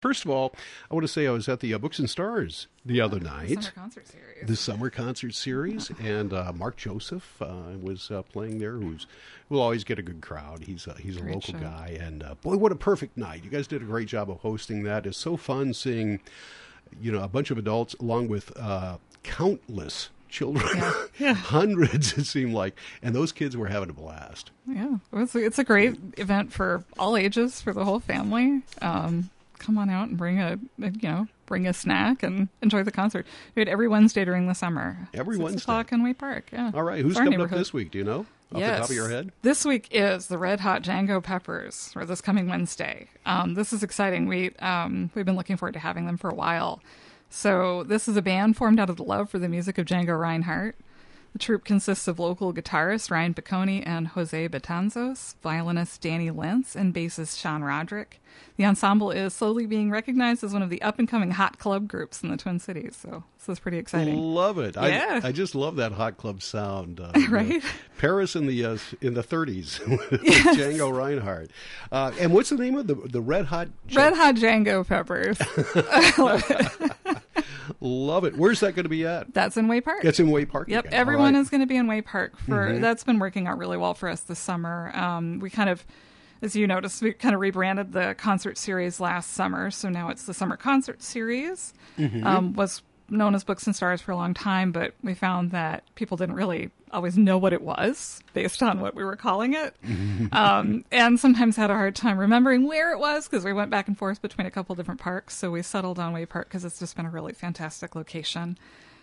First of all, I want to say I was at the uh, Books and Stars the other night. The summer concert series. The summer concert series, and uh, Mark Joseph uh, was uh, playing there. Who's will always get a good crowd. He's uh, he's a Great local show. guy, and uh, boy, what a perfect night! You guys did a great job of hosting that. It's so fun seeing, you know, a bunch of adults along with uh, countless children, Yeah. hundreds it seemed like, and those kids were having a blast. Yeah, it's a, it's a great event for all ages, for the whole family. Um, come on out and bring a, you know bring a snack and enjoy the concert. We do it every Wednesday during the summer. Every Six Wednesday. o'clock in Way Park. Yeah. All right, who's our coming up this week? Do you know off yes. the top of your head? This week is the Red Hot Django Peppers, or this coming Wednesday. Um, this is exciting. We um, we've been looking forward to having them for a while. So this is a band formed out of the love for the music of Django Reinhardt. The troupe consists of local guitarist Ryan Piccone and Jose Betanzos, violinist Danny Lentz, and bassist Sean Roderick. The ensemble is slowly being recognized as one of the up and coming hot club groups in the Twin Cities. So this is pretty exciting. Love it. Yeah. I, I just love that hot club sound. Uh, Right? uh, Paris in the uh, in the 30s with Django Reinhardt. Uh, and what's the name of the the Red Hot? Jan- Red Hot Django Peppers. Love it. Where's that going to be at? That's in Way Park. That's in Way Park. Yep, again. Everyone right. Mm-hmm. is going to be in Way Park for that's been working out really well for us this summer. Um, we kind of, as you noticed, we kind of rebranded the concert series last summer, so now it's the summer concert series. Mm-hmm. Um, was known as Books and Stars for a long time, but we found that people didn't really always know what it was based on what we were calling it, um, and sometimes had a hard time remembering where it was because we went back and forth between a couple different parks. So we settled on Way Park because it's just been a really fantastic location.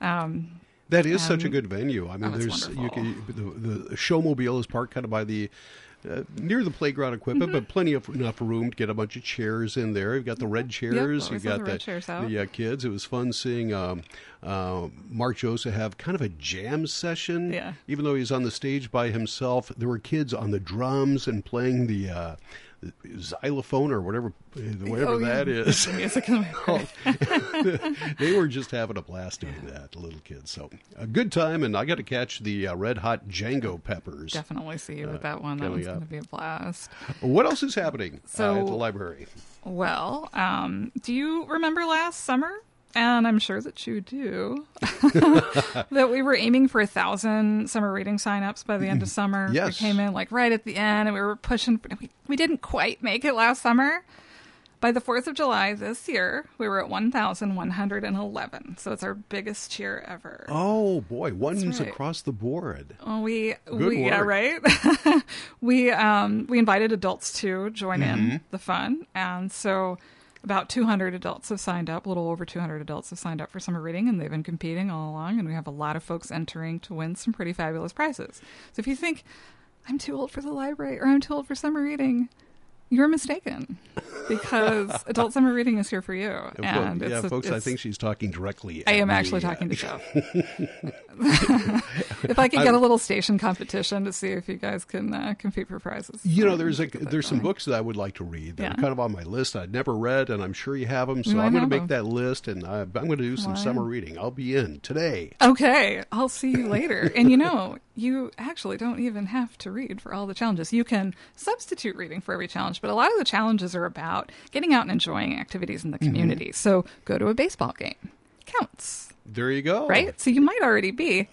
Um, That is such a good venue. I mean, oh, there's you can the, the showmobile is parked kind of by the uh, near the playground equipment, Mm-hmm. but plenty of enough room to get a bunch of chairs in there. You've got the red chairs. always You've got the red chairs the uh, kids. It was fun seeing um, uh, Mark Joseph have kind of a jam session. Yeah. Even though he's on the stage by himself, there were kids on the drums and playing the. Uh, xylophone or whatever whatever Oh, yeah. that is The music in the background. they were just having a blast doing that, the little kids. So a good time, and I got to catch the uh, Red Hot Django Peppers. Definitely see you with that one. That one's going to be a blast. What else is happening So- uh, at the library? Well, um, do you remember last summer? And I'm sure that you do. that we were aiming for a thousand summer reading signups by the end of summer. Yes. We came in like right at the end, and we were pushing. We, we didn't quite make it last summer. By the 4th of July this year, we were at 1,111. So it's our biggest cheer ever. Oh boy, one's right. across the board. Well, we Good we yeah right. we um we invited adults to join Mm-hmm. in the fun, and so about 200 adults have signed up. A little over 200 adults have signed up for summer reading, and they've been competing all along. And we have a lot of folks entering to win some pretty fabulous prizes. So if you think I'm too old for the library or I'm too old for summer reading. You're mistaken, because adult summer reading is here for you. And yeah, it's folks, I think she's talking directly. I am me. actually talking to Joe. if I could get a little station competition to see if you guys can uh, compete for prizes. You know, there's a there's some going. books that I would like to read that Yeah. are kind of on my list I'd never read, and I'm sure you have them. So I'm going to make them. that list, and I, I'm going to do some Why? summer reading. I'll be in today. Okay, I'll see you later. and you know, you actually don't even have to read for all the challenges. You can substitute reading for every challenge, but a lot of the challenges are about getting out and enjoying activities in the Mm-hmm. community. So go to a baseball game. Counts, There you go. right? So you might already be.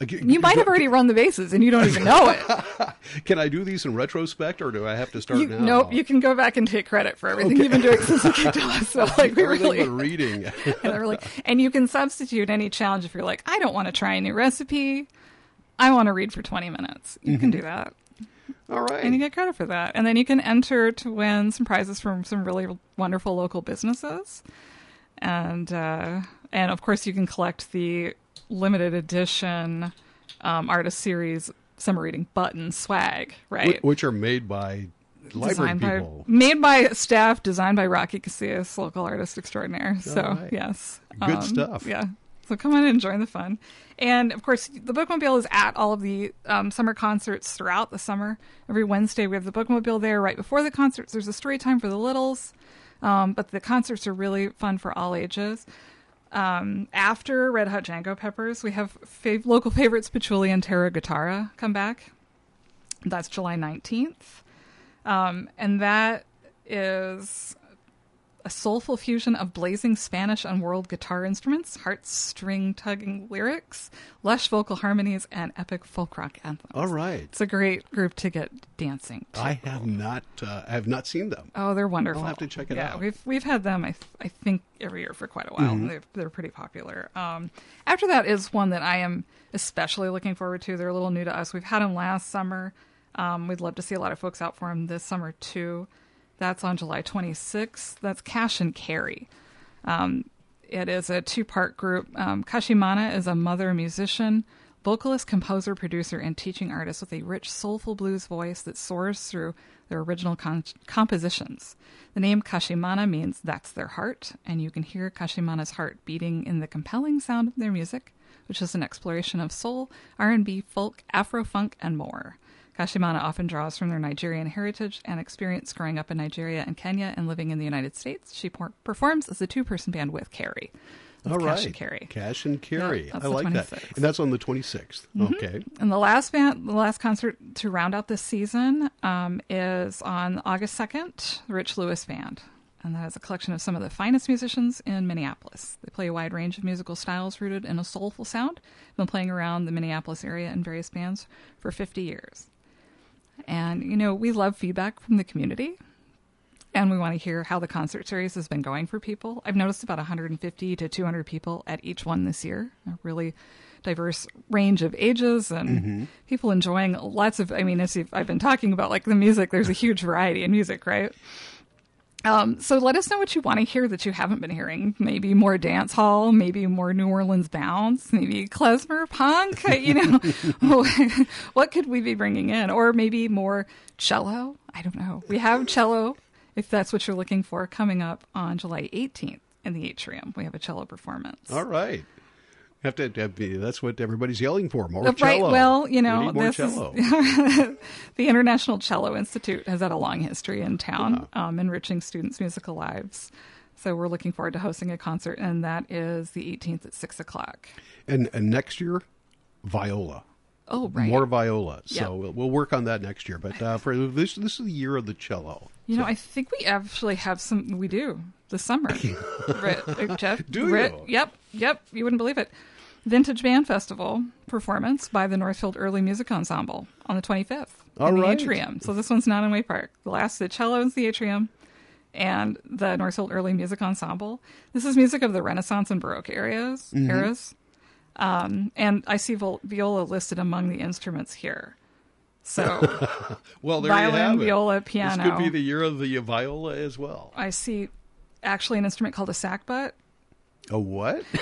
Uh, You might have already run the bases and you don't even know it. Can I do these in retrospect, or do I have to start You, now? nope, you can go back and take credit for everything you've been doing since you came to us. So like we really, reading. and, really- and you can substitute any challenge if you're like, I don't want to try a new recipe. I want to read for 20 minutes. You can do that. All right. And you get credit for that. And then you can enter to win some prizes from some really wonderful local businesses. And uh, and of course you can collect the limited edition um, artist series summer reading button swag, right? Wh- which are made by library designed by people. made by staff, designed by Rocky Casillas, local artist extraordinaire. So right. yes, Good stuff. Yeah, so come on and join the fun. And of course, the Bookmobile is at all of the um, summer concerts throughout the summer. Every Wednesday, we have the Bookmobile there. Right before the concerts, there's a story time for the littles, um, but the concerts are really fun for all ages. Um, after Red Hot Django Peppers, we have fav- local favorites Patchouli and Terra Guitarra come back. That's July 19th. Um, and that is a soulful fusion of blazing Spanish and world guitar instruments, heartstring tugging lyrics, lush vocal harmonies, and epic folk rock anthems. All right. It's a great group to get dancing. To. I have not. Uh, I have not seen them. Oh, they're wonderful. I'll have to check it yeah, out. We've we've had them, I, th- I think, every year for quite a while. Mm-hmm. They're, they're pretty popular. Um, after that is one that I am especially looking forward to. They're a little new to us. We've had them last summer. Um, we'd love to see a lot of folks out for them this summer too. That's on July 26th. That's Cash and Carry. Um, it is a two part group. Um, Kashimana is a mother musician, vocalist, composer, producer, and teaching artist with a rich, soulful blues voice that soars through their original con- compositions. The name Kashimana means that's their heart, and you can hear Kashimana's heart beating in the compelling sound of their music, which is an exploration of soul, R&B, folk, Afro-funk, and more. Kashimana often draws from their Nigerian heritage and experience growing up in Nigeria and Kenya and living in the United States. She por- performs as a two-person band with Carrie. All right. Cash and Carry. Cash and Carry. Yeah, I like that. And that's on the 26th. Okay. And the last band, the last concert to round out this season um, is on August second, the Rich Lewis Band, and that is a collection of some of the finest musicians in Minneapolis. They play a wide range of musical styles rooted in a soulful sound. Been playing around the Minneapolis area in various bands for 50 years. And you know, we love feedback from the community. And we want to hear how the concert series has been going for people. I've noticed about 150 to 200 people at each one this year. A really diverse range of ages and mm-hmm. people enjoying lots of. I mean, as I've been talking about, like the music, there's a huge variety in music, right? Um, so let us know what you want to hear that you haven't been hearing. Maybe more dance hall, maybe more New Orleans bounce, maybe klezmer punk. You know, what could we be bringing in? Or maybe more cello. I don't know. We have cello, if that's what you're looking for, coming up on July 18th in the atrium. We have a cello performance. All right. Have to, have to- that's what everybody's yelling for. More Right. cello. Well, you We know, more this is the International Cello Institute has had a long history in town, um, enriching students' musical lives. So we're looking forward to hosting a concert, and that is the 18th at six o'clock. and, and next year, viola. Oh, right. More viola. So we'll, we'll work on that next year. But uh, for this, this is the year of the cello. You know, I think we actually have some. We do this summer, right, uh, Jeff? Do Ri- you? Yep, yep. You wouldn't believe it. Vintage Band Festival performance by the Northfield Early Music Ensemble on the 25th All in the right. atrium. So this one's not in Way Park. The last, the cello is the atrium, and the Northfield Early Music Ensemble. This is music of the Renaissance and Baroque eras. Mm-hmm. Eras, um, and I see vol- viola listed among the instruments here. So Well, there Violin, you have it. viola, piano. This could be the year of the viola as well. I see actually an instrument called a sackbut. A what?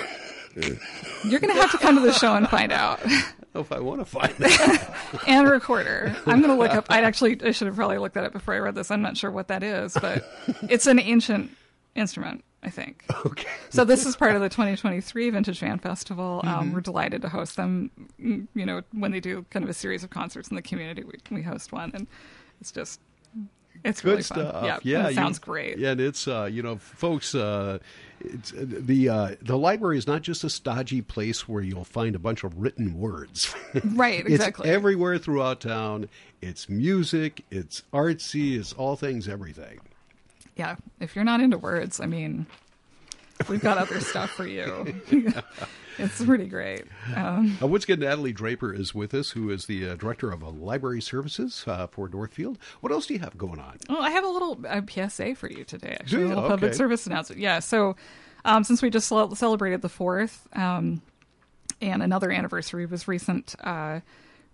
You're going to have to come to the show and find out. I know if I want to find that. and recorder. I'm going to look up. I'd actually, I should have probably looked that up before I read this. I'm not sure what that is, but it's an ancient instrument, I think. okay. So this is part of the 2023 Vintage Band Festival. Mm-hmm. Um, we're delighted to host them. Mm, You know, when they do kind of a series of concerts in the community, we, we host one, and it's just, it's Good really stuff. Yeah, yeah, it you- sounds great. Yeah, and it's uh, you know, folks, uh, it's, uh, the uh, the library is not just a stodgy place where you'll find a bunch of written words. Right, exactly. It's everywhere throughout town. It's music. It's artsy. It's all things everything. yeah, if you're not into words, I mean, we've got other stuff for you. it's pretty great. Um, Uh, once again, Natalie Draper is with us, who is the uh, director of uh, library services uh, for Northfield. What else do you have going on? well, I have a little uh, PSA for you today, actually, a little public service announcement. Yeah, so um, since we just cel- celebrated the fourth, um, and another anniversary was recent, uh,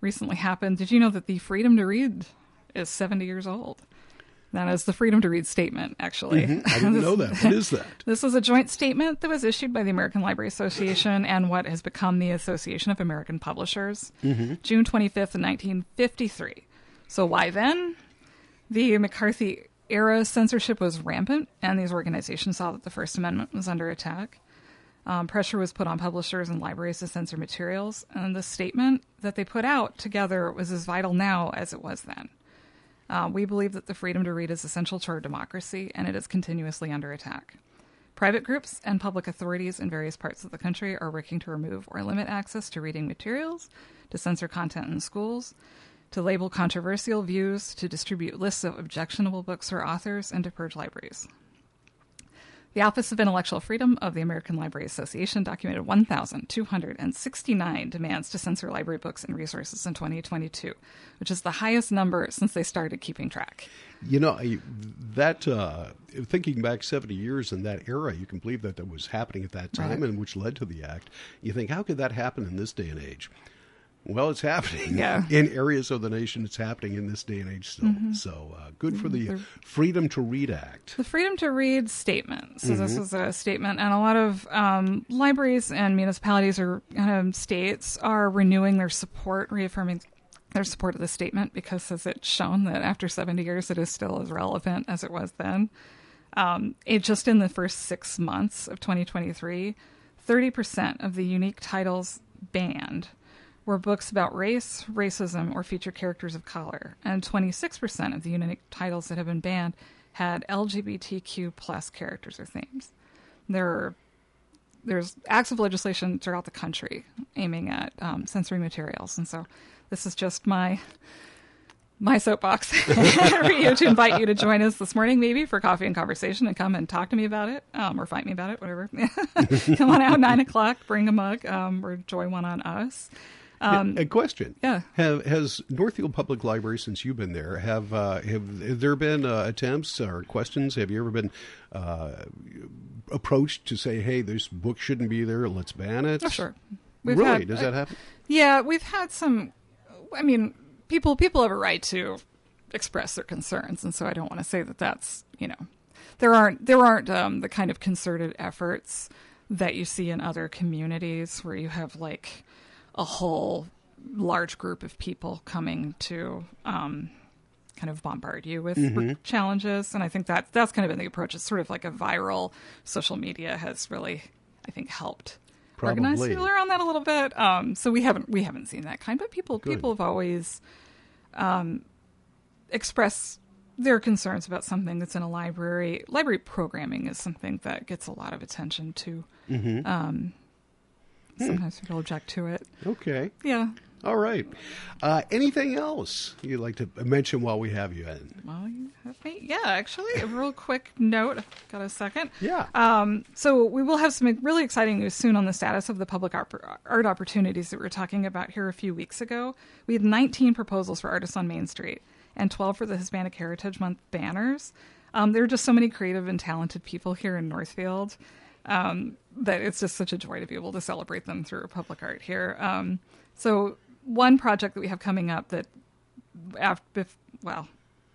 recently happened. Did you know that the Freedom to Read is 70 years old? That is the Freedom to Read statement, actually. I didn't know that. What is that? This was a joint statement that was issued by the American Library Association and what has become the Association of American Publishers, June 25th, 1953. So, why then? The McCarthy era censorship was rampant, and these organizations saw that the First Amendment was under attack. Um, pressure was put on publishers and libraries to censor materials, and the statement that they put out together was as vital now as it was then. Uh, we believe that the freedom to read is essential to our democracy, and it is continuously under attack. Private groups and public authorities in various parts of the country are working to remove or limit access to reading materials, to censor content in schools, to label controversial views, to distribute lists of objectionable books or authors, and to purge libraries. The Office of Intellectual Freedom of the American Library Association documented 1,269 demands to censor library books and resources in 2022, which is the highest number since they started keeping track. You know, that uh, thinking back 70 years in that era, you can believe that that was happening at that time Right. and which led to the act. You think, how could that happen in this day and age? Well, it's happening Yeah. in areas of the nation. It's happening in this day and age still. Mm-hmm. So uh, good for the Freedom to Read Act. The Freedom to Read statement. So this is a statement, and a lot of um, libraries and municipalities or kind of states are renewing their support, reaffirming their support of the statement because as it's shown that after 70 years it is still as relevant as it was then. Um, it just in the first six months of 2023, 30% of the unique titles banned were books about race, racism, or feature characters of color, and 26% of the unique titles that have been banned had LGBTQ plus characters or themes. There are there's acts of legislation throughout the country aiming at um, censoring materials, and so this is just my my soapbox for you to invite you to join us this morning, maybe for coffee and conversation, and come and talk to me about it, um, or fight me about it, whatever. come on out nine o'clock, bring a mug, um, or enjoy one on us. Um, a question. yeah. Have, has Northfield Public Library, since you've been there, have uh, have, have there been uh, attempts or questions? Have you ever been uh, approached to say, "Hey, this book shouldn't be there. Let's ban it"? Oh, sure. We've really? had- Does that happen? Yeah, we've had some. I mean, people people have a right to express their concerns, and so I don't want to say that that's you know there aren't there aren't um, the kind of concerted efforts that you see in other communities where you have like a whole large group of people coming to um, kind of bombard you with challenges, and I think that that's kind of been the approach. It's sort of like a viral social media has really, I think, helped organize people around that a little bit. Um, so we haven't we haven't seen that kind, but people Good. people have always um, expressed their concerns about something that's in a library. Library programming is something that gets a lot of attention too. Mm-hmm. Um, Hmm. sometimes people object to it. Okay. Yeah. All right. Uh, anything else you'd like to mention while we have you in? Well, you have me. Yeah, actually, a real quick note. Got a second? Yeah. Um, so we will have some really exciting news soon on the status of the public art, art opportunities that we were talking about here a few weeks ago. We had 19 proposals for Artists on Main Street and 12 for the Hispanic Heritage Month banners. Um, there are just so many creative and talented people here in Northfield um, that it's just such a joy to be able to celebrate them through public art here. Um, so one project that we have coming up that after, well,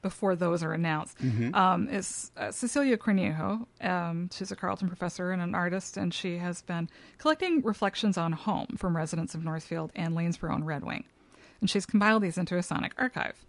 before those are announced, um, is uh, Cecilia Cornejo. Um, she's a Carleton professor and an artist, and she has been collecting reflections on home from residents of Northfield and Lanesboro and Red Wing. And she's compiled these into a sonic archive.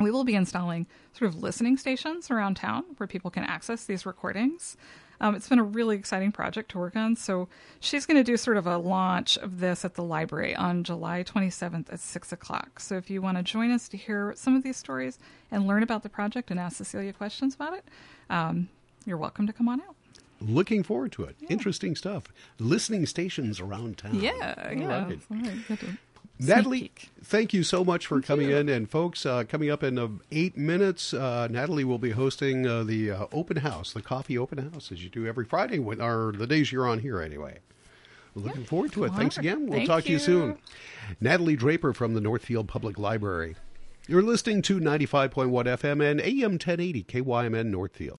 We will be installing sort of listening stations around town where people can access these recordings. Um, it's been a really exciting project to work on. So she's going to do sort of a launch of this at the library on July 27th at 6 o'clock. So if you want to join us to hear some of these stories and learn about the project and ask Cecilia questions about it, um, you're welcome to come on out. Looking forward to it. Interesting stuff. Listening stations around town. Yeah, yeah. right. All right, good to- Natalie, peek. thank you so much for coming in. And folks, uh, coming up in uh, eight minutes, uh, Natalie will be hosting uh, the uh, open house, the coffee open house, as you do every Friday, when, or the days you're on here anyway. Looking forward to it. Thanks again. We'll Thank talk to you you. soon. Natalie Draper from the Northfield Public Library. You're listening to 95.1 FM and AM 1080 KYMN Northfield.